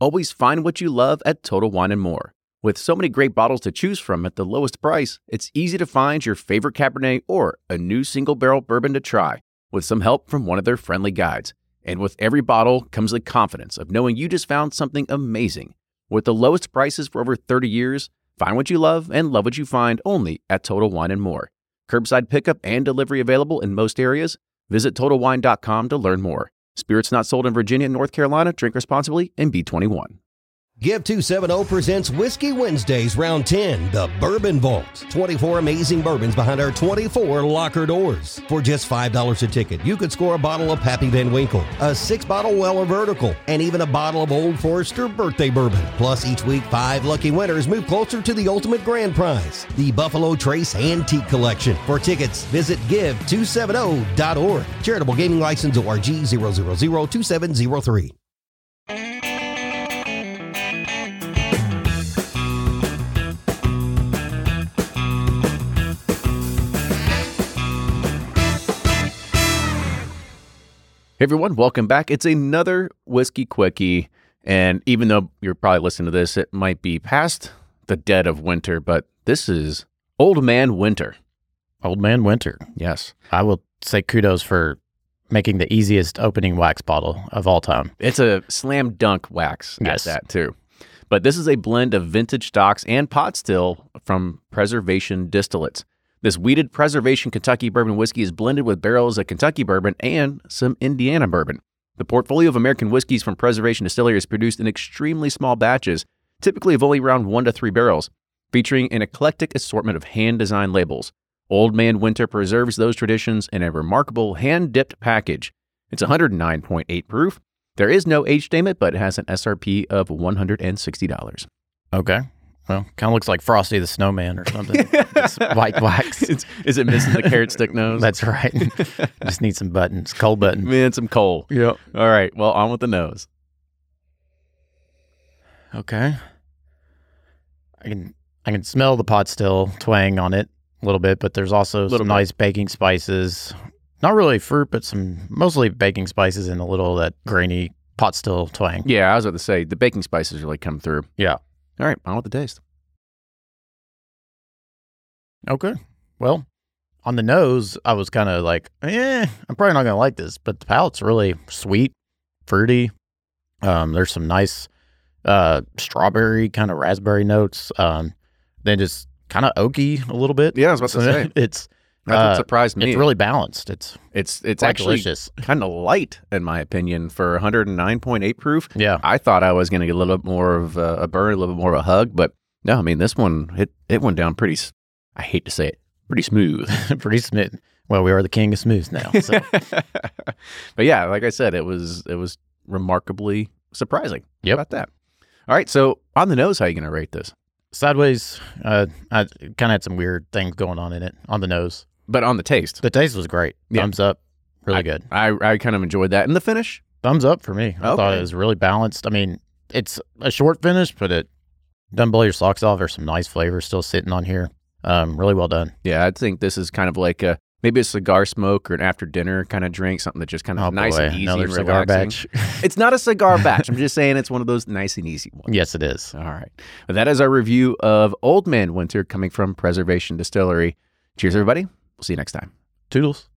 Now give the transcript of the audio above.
Always find what you love at Total Wine and More. With so many great bottles to choose from at the lowest price, it's easy to find your favorite Cabernet or a new single barrel bourbon to try with some help from one of their friendly guides. And with every bottle comes the confidence of knowing you just found something amazing. With the lowest prices for over 30 years, find what you love and love what you find only at Total Wine and More. Curbside pickup and delivery available in most areas. Visit TotalWine.com to learn more. Spirits not sold in Virginia and North Carolina. Drink responsibly and B21. Give 270 presents Whiskey Wednesdays Round 10, the Bourbon Vault. 24 amazing bourbons behind our 24 locker doors. For just $5 a ticket, you could score a bottle of Pappy Van Winkle, a six bottle Weller Vertical, and even a bottle of Old Forester birthday bourbon. Plus, each week, five lucky winners move closer to the ultimate grand prize, the Buffalo Trace Antique Collection. For tickets, visit give270.org. Charitable Gaming License ORG 0002703. Hey everyone, welcome back. It's another Whiskey Quickie. And even though you're probably listening to this, it might be past the dead of winter, but this is Old Man Winter. Old Man Winter. Yes. I will say kudos for making the easiest opening wax bottle of all time. It's a slam dunk wax Yes. at that too. But this is a blend of vintage stocks and pot still from Preservation Distillery. This wheated Preservation Kentucky bourbon whiskey is blended with barrels of Kentucky bourbon and some Indiana bourbon. The portfolio of American whiskeys from Preservation Distillery is produced in extremely small batches, typically of only around one to three barrels, featuring an eclectic assortment of hand designed labels. Old Man Winter preserves those traditions in a remarkable hand dipped package. It's 109.8 proof. There is no age statement, but it has an SRP of $160. Okay. Well, kind of looks like Frosty the Snowman or something. It's white wax. Is, is it missing the carrot stick nose? That's right. Just need some buttons, cold button. Man, some coal. Yep. All right. Well, on with the nose. Okay. I can I can smell the pot still twang on it a little bit, but there's also Little some bit. nice baking spices. Not really fruit, but some mostly baking spices and a little of that grainy pot still twang. Yeah, I was about to say the baking spices really come through. Yeah. All right. On with the taste. Okay. Well, on the nose, I was kind of like, eh, I'm probably not gonna like this, but the palate's really sweet, fruity. Um, there's some nice uh strawberry kind of raspberry notes. Um, then just kind of oaky a little bit. Yeah, I was about to say. it's That's what Uh, surprised me. it's really balanced. It's it's it's actually delicious. kind of light in my opinion for 109.8 proof. Yeah. I thought I was going to get a little bit more of a, a burn, a little bit more of a hug, but no, I mean this one it it went down pretty. I hate to say it, pretty smooth. Pretty smooth. Well, we are the king of smooth now. So but yeah, like I said, it was it was remarkably surprising. Yep. How about that. All right, so on the nose, how are you going to rate this? sideways, uh, I kind of had some weird things going on in it on the nose. But on the taste, The taste was great. Yeah. Thumbs up. Really good. I I kind of enjoyed that, and the finish. Thumbs up for me. I thought it was really balanced. I mean, it's a short finish, but it doesn't blow your socks off. There's some nice flavors still sitting on here. Um, really well done. Yeah, I think this is kind of like a maybe a cigar smoke or an after dinner kind of drink, something that just kind of Oh nice boy, and easy another and cigar relaxing. batch. It's not a cigar batch. I'm just saying it's one of those nice and easy ones. yes, it is. All right. Well, that is our review of Old Man Winter coming from Preservation Distillery. Cheers, everybody. We'll see you next time. Toodles.